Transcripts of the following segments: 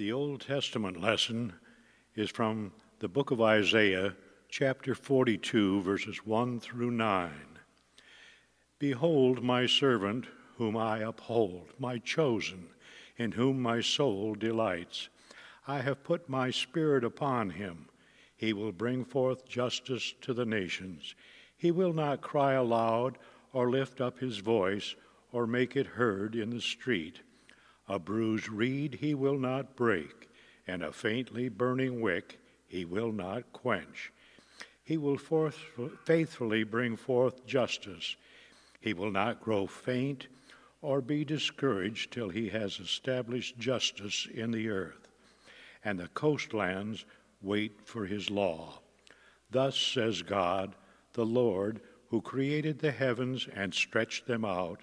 The Old Testament lesson is from the book of Isaiah, chapter 42, verses 1 through 9. Behold, my servant, whom I uphold, my chosen, in whom my soul delights. I have put my spirit upon him. He will bring forth justice to the nations. He will not cry aloud or lift up his voice or make it heard in the street. A bruised reed he will not break, and a faintly burning wick he will not quench. He will forth, faithfully bring forth justice. He will not grow faint or be discouraged till he has established justice in the earth, and the coastlands wait for his law. Thus says God, the Lord, who created the heavens and stretched them out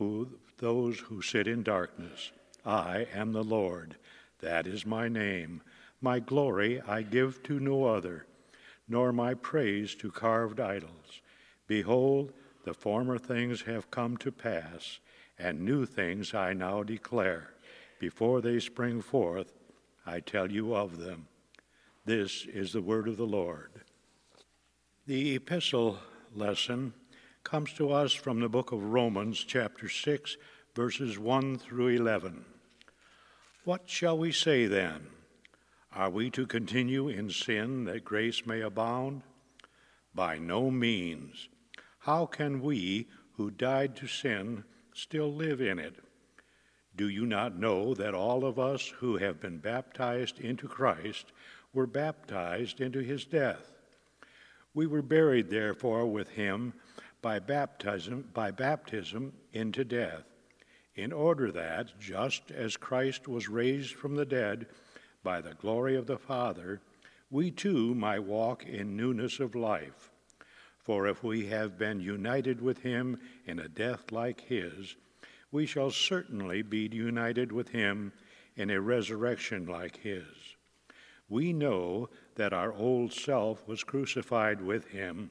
who, those who sit in darkness. I am the Lord. That is my name. My glory I give to no other, nor my praise to carved idols. Behold, the former things have come to pass, and new things I now declare. Before they spring forth, I tell you of them. This is the word of the Lord. The epistle lesson comes to us from the book of Romans, chapter 6, verses 1 through 11. What shall we say then? Are we to continue in sin that grace may abound? By no means. How can we who died to sin still live in it? Do you not know that all of us who have been baptized into Christ were baptized into his death? We were buried, therefore, with him by baptism, by baptism into death, in order that, just as Christ was raised from the dead by the glory of the Father, we too might walk in newness of life. For if we have been united with him in a death like his, we shall certainly be united with him in a resurrection like his. We know that our old self was crucified with him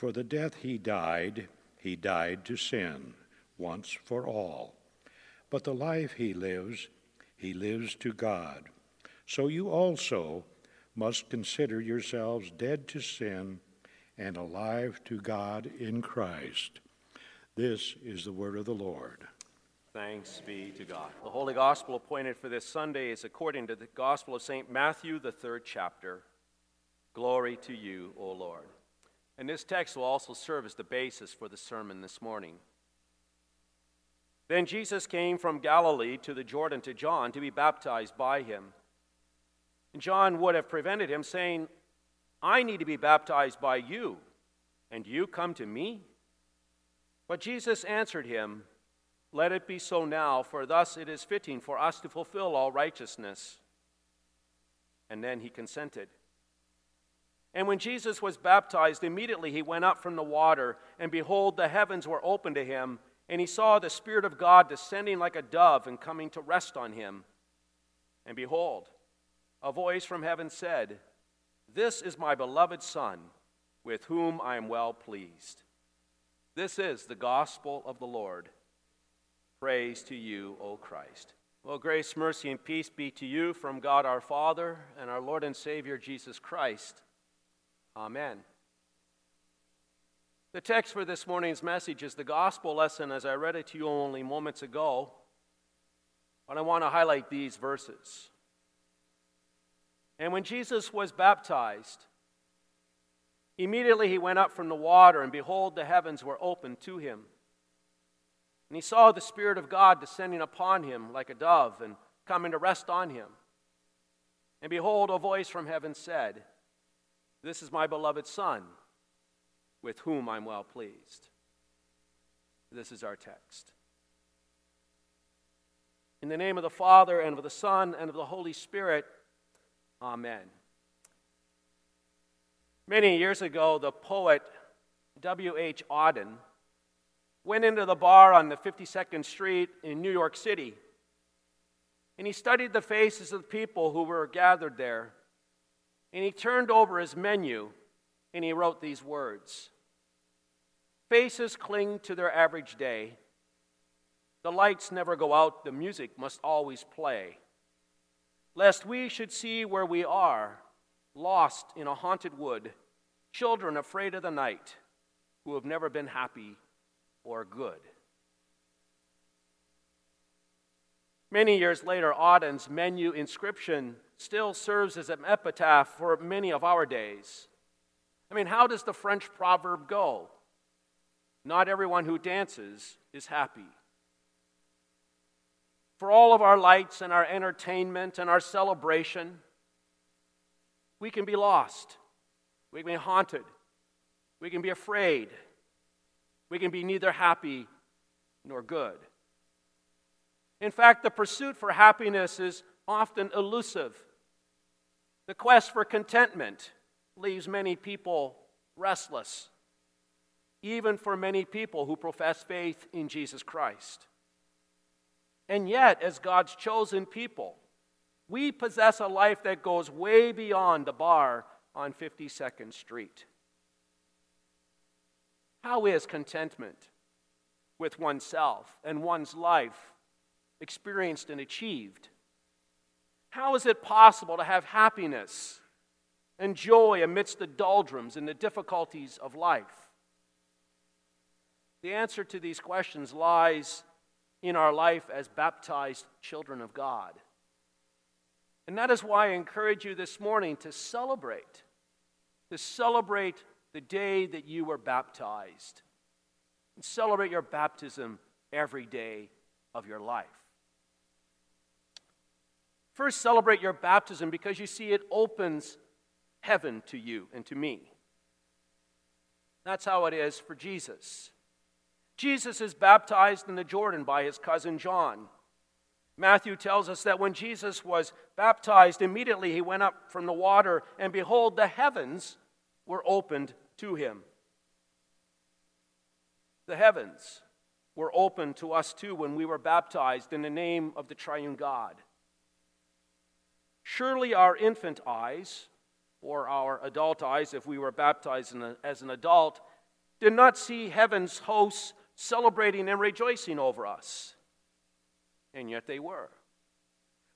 For the death he died, he died to sin once for all. But the life he lives, he lives to God. So you also must consider yourselves dead to sin and alive to God in Christ. This is the word of the Lord. Thanks be to God. The Holy Gospel appointed for this Sunday is according to the Gospel of St. Matthew, the third chapter. Glory to you, O Lord. And this text will also serve as the basis for the sermon this morning. Then Jesus came from Galilee to the Jordan to John to be baptized by him. And John would have prevented him, saying, I need to be baptized by you, and you come to me? But Jesus answered him, Let it be so now, for thus it is fitting for us to fulfill all righteousness. And then he consented. And when Jesus was baptized, immediately he went up from the water, and behold, the heavens were opened to him, and he saw the Spirit of God descending like a dove and coming to rest on him. And behold, a voice from heaven said, This is my beloved Son, with whom I am well pleased. This is the gospel of the Lord. Praise to you, O Christ. Well, grace, mercy, and peace be to you from God our Father and our Lord and Savior Jesus Christ. Amen. The text for this morning's message is the gospel lesson as I read it to you only moments ago. But I want to highlight these verses. And when Jesus was baptized, immediately he went up from the water, and behold, the heavens were opened to him. And he saw the Spirit of God descending upon him like a dove and coming to rest on him. And behold, a voice from heaven said, This is my beloved Son, with whom I'm well pleased. This is our text. In the name of the Father, and of the Son, and of the Holy Spirit, Amen. Many years ago, the poet W.H. Auden went into the bar on the 52nd Street in New York City and he studied the faces of the people who were gathered there. And he turned over his menu and he wrote these words Faces cling to their average day. The lights never go out, the music must always play. Lest we should see where we are, lost in a haunted wood, children afraid of the night, who have never been happy or good. Many years later, Auden's menu inscription still serves as an epitaph for many of our days. I mean, how does the French proverb go? Not everyone who dances is happy. For all of our lights and our entertainment and our celebration, we can be lost. We can be haunted. We can be afraid. We can be neither happy nor good. In fact, the pursuit for happiness is often elusive. The quest for contentment leaves many people restless, even for many people who profess faith in Jesus Christ. And yet, as God's chosen people, we possess a life that goes way beyond the bar on 52nd Street. How is contentment with oneself and one's life experienced and achieved? How is it possible to have happiness and joy amidst the doldrums and the difficulties of life? The answer to these questions lies in our life as baptized children of God. And that is why I encourage you this morning to celebrate, to celebrate the day that you were baptized, and celebrate your baptism every day of your life. First, celebrate your baptism because you see it opens heaven to you and to me. That's how it is for Jesus. Jesus is baptized in the Jordan by his cousin John. Matthew tells us that when Jesus was baptized, immediately he went up from the water, and behold, the heavens were opened to him. The heavens were opened to us too when we were baptized in the name of the triune God. Surely our infant eyes, or our adult eyes, if we were baptized a, as an adult, did not see heaven's hosts celebrating and rejoicing over us. And yet they were.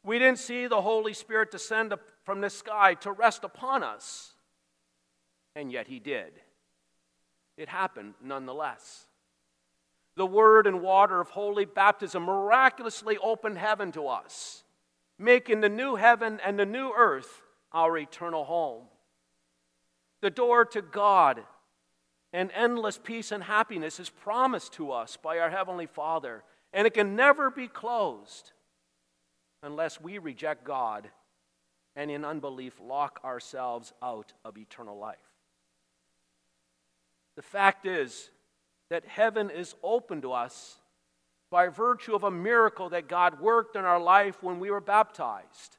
We didn't see the Holy Spirit descend from the sky to rest upon us. And yet He did. It happened nonetheless. The word and water of holy baptism miraculously opened heaven to us making the new heaven and the new earth our eternal home. The door to God and endless peace and happiness is promised to us by our Heavenly Father, and it can never be closed unless we reject God and in unbelief lock ourselves out of eternal life. The fact is that heaven is open to us by virtue of a miracle that God worked in our life when we were baptized.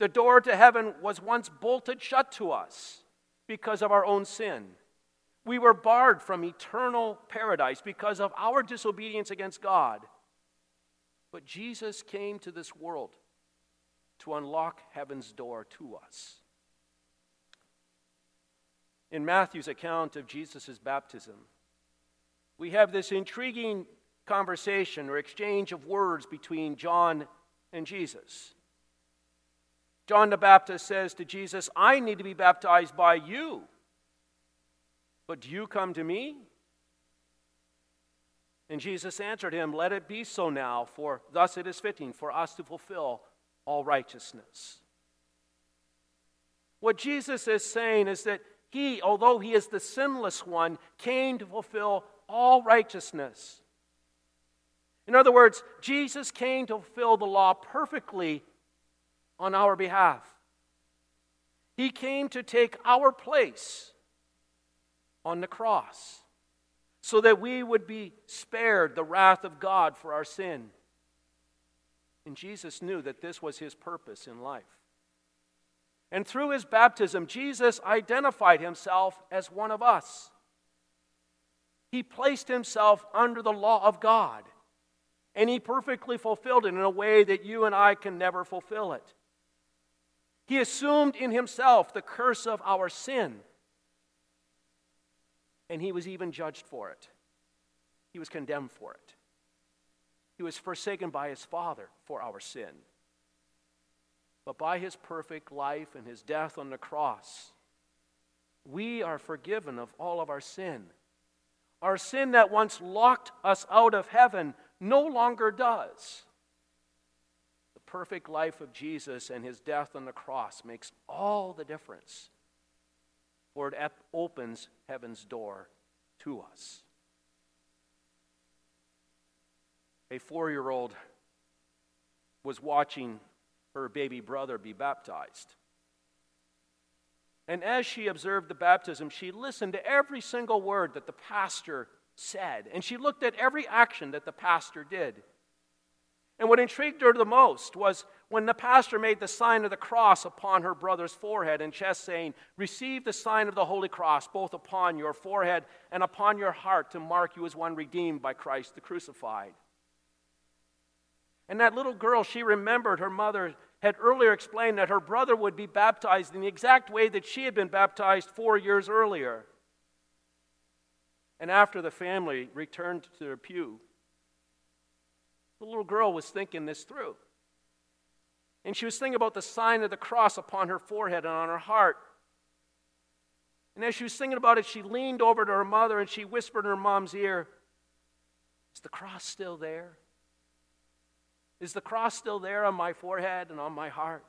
The door to heaven was once bolted shut to us because of our own sin. We were barred from eternal paradise because of our disobedience against God. But Jesus came to this world to unlock heaven's door to us. In Matthew's account of Jesus' baptism, we have this intriguing conversation or exchange of words between John and Jesus. John the Baptist says to Jesus, I need to be baptized by you, but do you come to me? And Jesus answered him, Let it be so now, for thus it is fitting for us to fulfill all righteousness. What Jesus is saying is that he, although he is the sinless one, came to fulfill all righteousness. In other words, Jesus came to fulfill the law perfectly on our behalf. He came to take our place on the cross so that we would be spared the wrath of God for our sin. And Jesus knew that this was his purpose in life. And through his baptism, Jesus identified himself as one of us. He placed himself under the law of God, and he perfectly fulfilled it in a way that you and I can never fulfill it. He assumed in himself the curse of our sin, and he was even judged for it. He was condemned for it. He was forsaken by his Father for our sin. But by his perfect life and his death on the cross, we are forgiven of all of our sin. Our sin that once locked us out of heaven no longer does. The perfect life of Jesus and his death on the cross makes all the difference, for it opens heaven's door to us. A four year old was watching her baby brother be baptized. And as she observed the baptism, she listened to every single word that the pastor said, and she looked at every action that the pastor did. And what intrigued her the most was when the pastor made the sign of the cross upon her brother's forehead and chest, saying, Receive the sign of the Holy Cross both upon your forehead and upon your heart to mark you as one redeemed by Christ the crucified. And that little girl, she remembered her mother had earlier explained that her brother would be baptized in the exact way that she had been baptized four years earlier. And after the family returned to their pew, the little girl was thinking this through. And she was thinking about the sign of the cross upon her forehead and on her heart. And as she was thinking about it, she leaned over to her mother and she whispered in her mom's ear, Is the cross still there? Is the cross still there on my forehead and on my heart?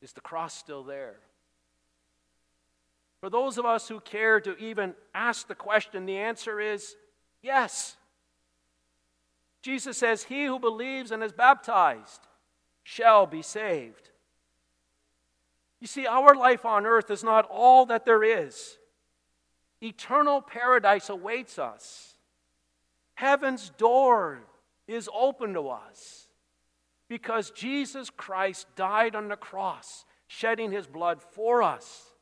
Is the cross still there? For those of us who care to even ask the question, the answer is yes. Jesus says, He who believes and is baptized shall be saved. You see, our life on earth is not all that there is. Eternal paradise awaits us. Heaven's door is open to us because Jesus Christ died on the cross, shedding his blood for us.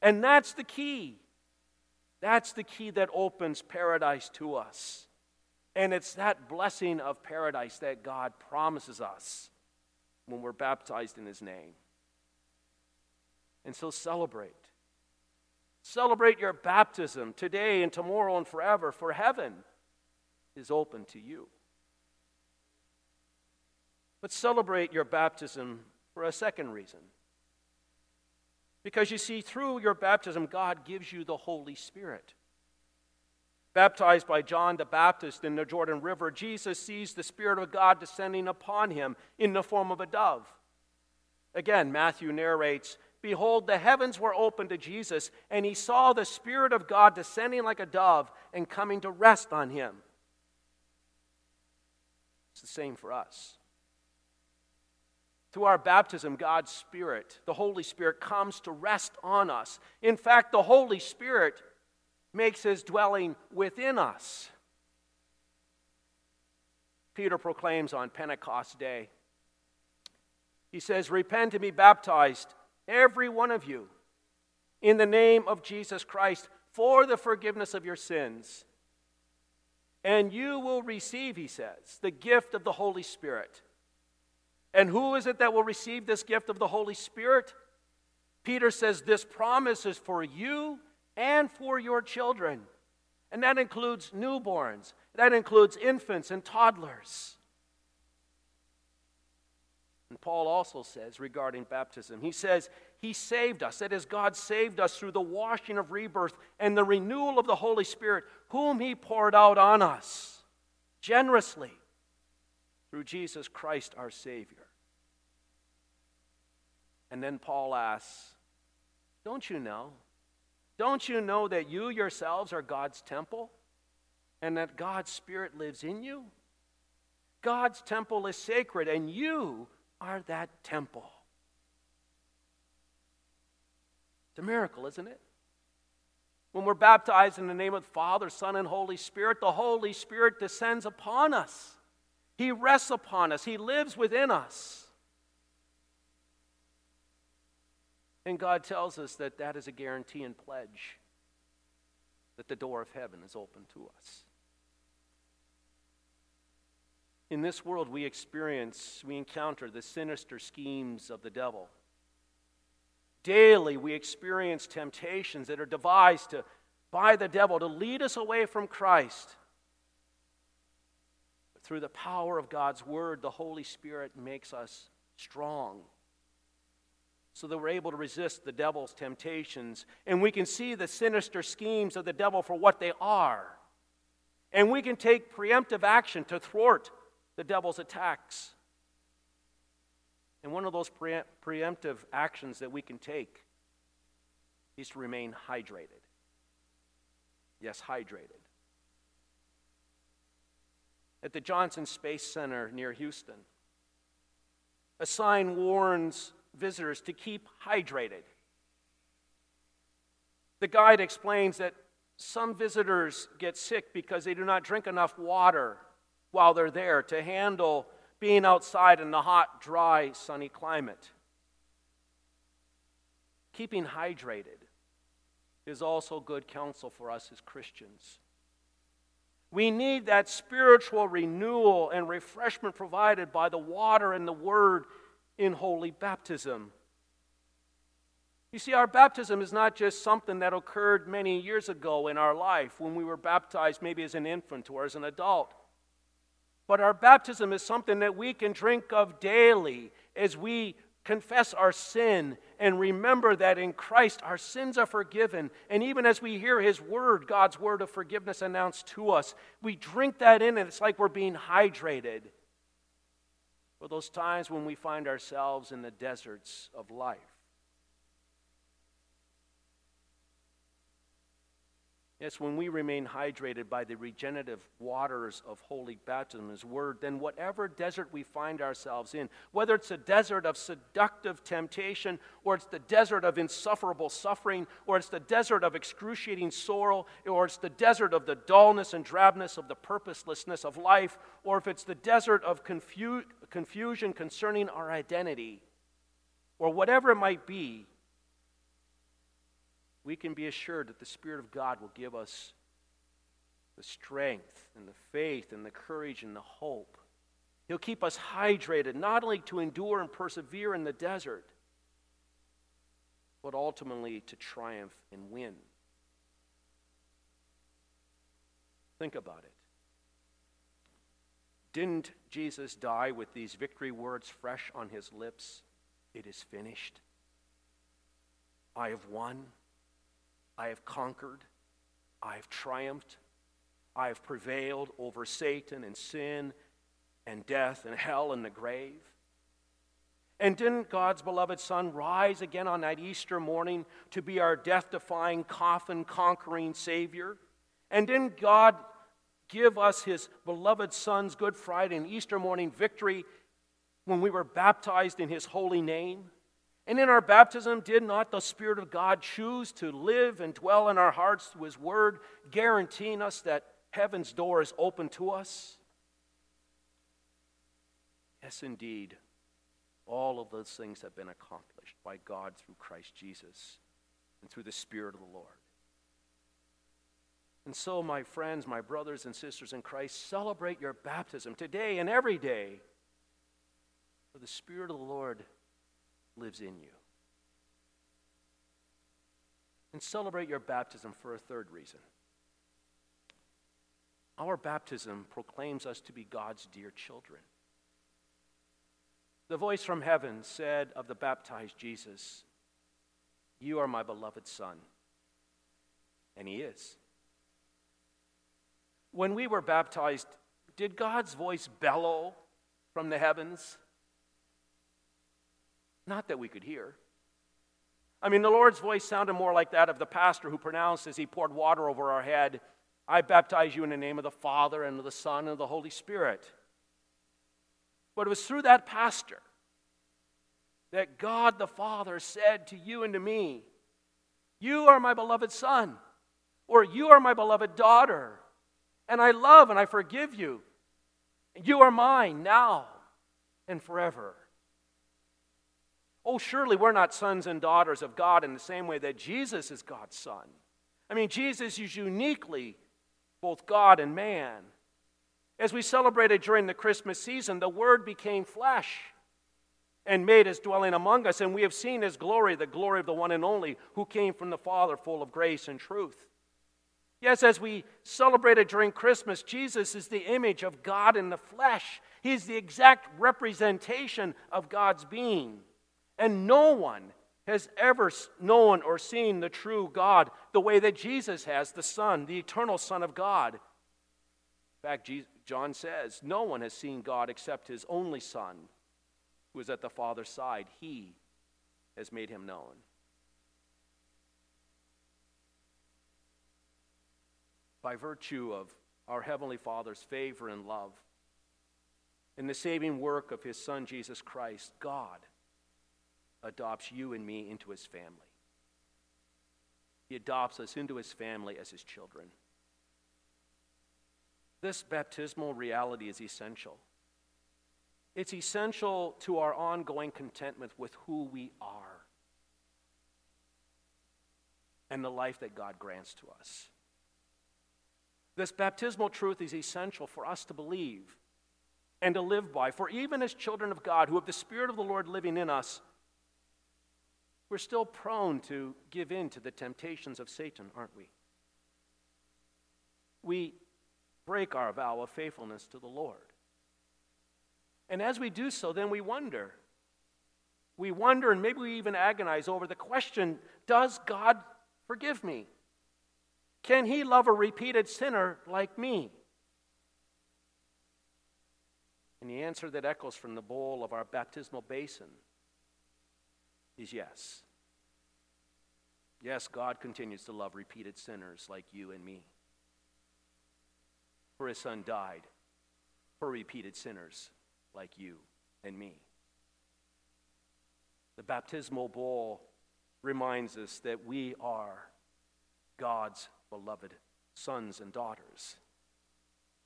And that's the key. That's the key that opens paradise to us. And it's that blessing of paradise that God promises us when we're baptized in his name. And so celebrate. Celebrate your baptism today and tomorrow and forever, for heaven is open to you. But celebrate your baptism for a second reason. Because you see, through your baptism, God gives you the Holy Spirit. Baptized by John the Baptist in the Jordan River, Jesus sees the Spirit of God descending upon him in the form of a dove. Again, Matthew narrates Behold, the heavens were opened to Jesus, and he saw the Spirit of God descending like a dove and coming to rest on him. It's the same for us. Through our baptism, God's Spirit, the Holy Spirit, comes to rest on us. In fact, the Holy Spirit makes his dwelling within us. Peter proclaims on Pentecost Day. He says, Repent and be baptized, every one of you, in the name of Jesus Christ, for the forgiveness of your sins and you will receive, he says, the gift of the Holy Spirit. And who is it that will receive this gift of the Holy Spirit? Peter says this promise is for you and for your children. And that includes newborns, that includes infants and toddlers. And Paul also says regarding baptism, he says, He saved us. That is, God saved us through the washing of rebirth and the renewal of the Holy Spirit, whom He poured out on us generously through Jesus Christ our Savior. And then Paul asks, Don't you know? Don't you know that you yourselves are God's temple and that God's Spirit lives in you? God's temple is sacred, and you are that temple. It's a miracle, isn't it? When we're baptized in the name of the Father, Son, and Holy Spirit, the Holy Spirit descends upon us. He rests upon us, He lives within us. And God tells us that that is a guarantee and pledge that the door of heaven is open to us. In this world, we experience, we encounter the sinister schemes of the devil. Daily, we experience temptations that are devised to, by the devil to lead us away from Christ. Through the power of God's Word, the Holy Spirit makes us strong so that we're able to resist the devil's temptations. And we can see the sinister schemes of the devil for what they are. And we can take preemptive action to thwart the devil's attacks. And one of those pre- preemptive actions that we can take is to remain hydrated. Yes, hydrated. At the Johnson Space Center near Houston, a sign warns visitors to keep hydrated. The guide explains that some visitors get sick because they do not drink enough water while they're there to handle being outside in the hot, dry, sunny climate. Keeping hydrated is also good counsel for us as Christians. We need that spiritual renewal and refreshment provided by the water and the word in holy baptism. You see, our baptism is not just something that occurred many years ago in our life when we were baptized, maybe as an infant or as an adult. But our baptism is something that we can drink of daily as we confess our sin and remember that in Christ our sins are forgiven. And even as we hear His word, God's word of forgiveness announced to us, we drink that in and it's like we're being hydrated for those times when we find ourselves in the deserts of life. Yes, when we remain hydrated by the regenerative waters of holy baptism, His Word, then whatever desert we find ourselves in, whether it's a desert of seductive temptation, or it's the desert of insufferable suffering, or it's the desert of excruciating sorrow, or it's the desert of the dullness and drabness of the purposelessness of life, or if it's the desert of confu- confusion concerning our identity, or whatever it might be, we can be assured that the Spirit of God will give us the strength and the faith and the courage and the hope. He'll keep us hydrated, not only to endure and persevere in the desert, but ultimately to triumph and win. Think about it. Didn't Jesus die with these victory words fresh on his lips? It is finished. I have won. I have conquered. I have triumphed. I have prevailed over Satan and sin and death and hell and the grave. And didn't God's beloved Son rise again on that Easter morning to be our death defying, coffin conquering Savior? And didn't God give us His beloved Son's Good Friday and Easter morning victory when we were baptized in His holy name? And in our baptism, did not the Spirit of God choose to live and dwell in our hearts through His Word, guaranteeing us that heaven's door is open to us? Yes, indeed. All of those things have been accomplished by God through Christ Jesus and through the Spirit of the Lord. And so, my friends, my brothers and sisters in Christ, celebrate your baptism today and every day. For the Spirit of the Lord lives in you. And celebrate your baptism for a third reason. Our baptism proclaims us to be God's dear children. The voice from heaven said of the baptized Jesus, You are my beloved Son. And He is. When we were baptized, did God's voice bellow from the heavens? Not that we could hear. I mean, the Lord's voice sounded more like that of the pastor who pronounced as he poured water over our head, I baptize you in the name of the Father and of the Son and of the Holy Spirit. But it was through that pastor that God the Father said to you and to me, You are my beloved Son, or You are my beloved daughter, and I love and I forgive you. You are mine now and forever. Oh, surely we're not sons and daughters of God in the same way that Jesus is God's Son. I mean, Jesus is uniquely both God and man. As we celebrated during the Christmas season, the Word became flesh and made his dwelling among us, and we have seen his glory, the glory of the one and only who came from the Father, full of grace and truth. Yes, as we celebrated during Christmas, Jesus is the image of God in the flesh. He's the exact representation of God's being. And no one has ever known or seen the true God the way that Jesus has, the Son, the eternal Son of God. In fact, John says, No one has seen God except his only Son, who is at the Father's side. He has made him known. by virtue of our Heavenly Father's favor and love, in the saving work of His Son Jesus Christ, God adopts you and me into His family. He adopts us into His family as His children. This baptismal reality is essential. It's essential to our ongoing contentment with who we are and the life that God grants to us. This baptismal truth is essential for us to believe and to live by. For even as children of God who have the Spirit of the Lord living in us, we're still prone to give in to the temptations of Satan, aren't we? We break our vow of faithfulness to the Lord. And as we do so, then we wonder. We wonder, and maybe we even agonize over the question Does God forgive me? Can he love a repeated sinner like me? And the answer that echoes from the bowl of our baptismal basin is yes. Yes, God continues to love repeated sinners like you and me. For his son died for repeated sinners like you and me. The baptismal bowl reminds us that we are God's beloved sons and daughters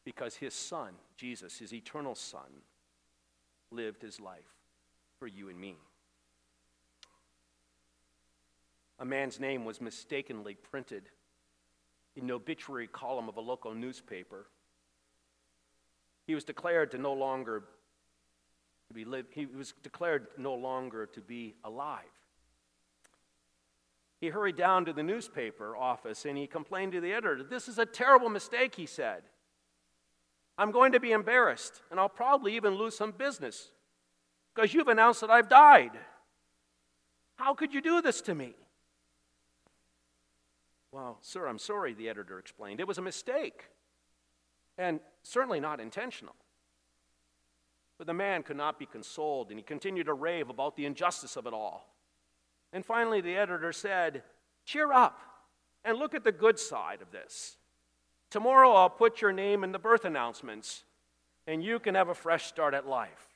because his son, Jesus, his eternal son, lived his life for you and me. A man's name was mistakenly printed in the obituary column of a local newspaper. He was declared to no longer to be live, he was declared no longer to be alive. He hurried down to the newspaper office and he complained to the editor. This is a terrible mistake, he said. I'm going to be embarrassed, and I'll probably even lose some business because you've announced that I've died. How could you do this to me? Well, sir, I'm sorry, the editor explained. It was a mistake, and certainly not intentional. But the man could not be consoled, and he continued to rave about the injustice of it all. And finally, the editor said, Cheer up and look at the good side of this. Tomorrow I'll put your name in the birth announcements, and you can have a fresh start at life.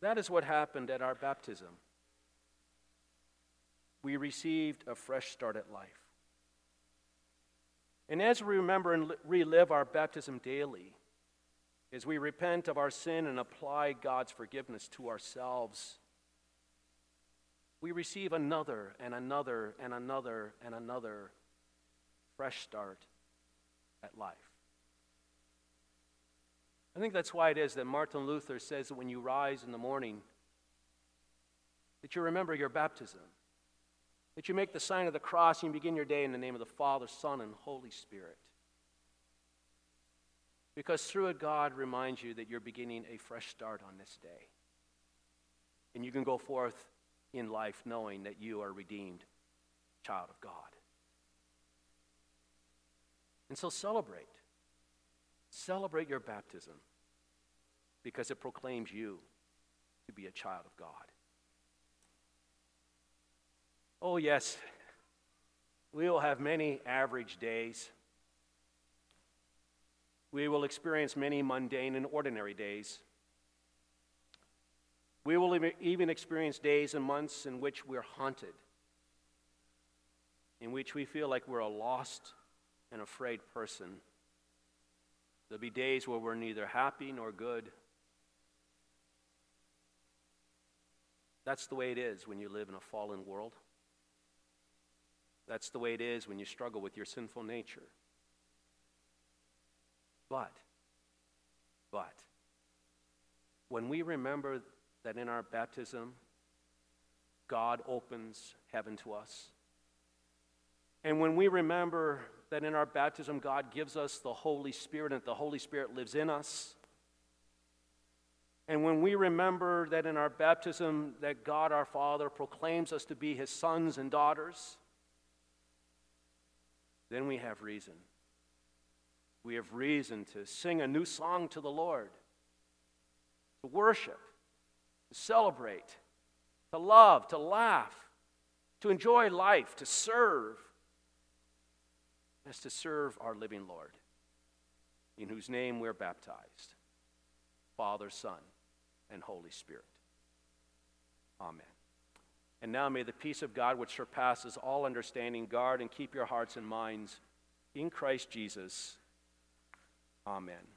That is what happened at our baptism. We received a fresh start at life. And as we remember and relive our baptism daily, as we repent of our sin and apply God's forgiveness to ourselves, we receive another and another and another and another fresh start at life. I think that's why it is that Martin Luther says that when you rise in the morning, that you remember your baptism, that you make the sign of the cross and you begin your day in the name of the Father, Son, and Holy Spirit. Because through it, God reminds you that you're beginning a fresh start on this day. And you can go forth in life knowing that you are redeemed child of God. And so celebrate. Celebrate your baptism. because it proclaims you to be a child of God. Oh, yes, we will have many average days. We will experience many mundane and ordinary days. We will even experience days and months in which we're haunted, in which we feel like we're a lost and afraid person. There'll be days where we're neither happy nor good. That's the way it is when you live in a fallen world. That's the way it is when you struggle with your sinful nature. But, but, when we remember that in our baptism, God opens heaven to us, and when we remember that in our baptism, God gives us the Holy Spirit and the Holy Spirit lives in us, and when we remember that in our baptism that God our Father proclaims us to be his sons and daughters, then we have reason. We have reason to sing a new song to the Lord, to worship, to celebrate, to love, to laugh, to enjoy life, to serve, as to serve our living Lord, in whose name we're baptized Father, Son, and Holy Spirit. Amen. And now may the peace of God, which surpasses all understanding, guard and keep your hearts and minds in Christ Jesus. Amen.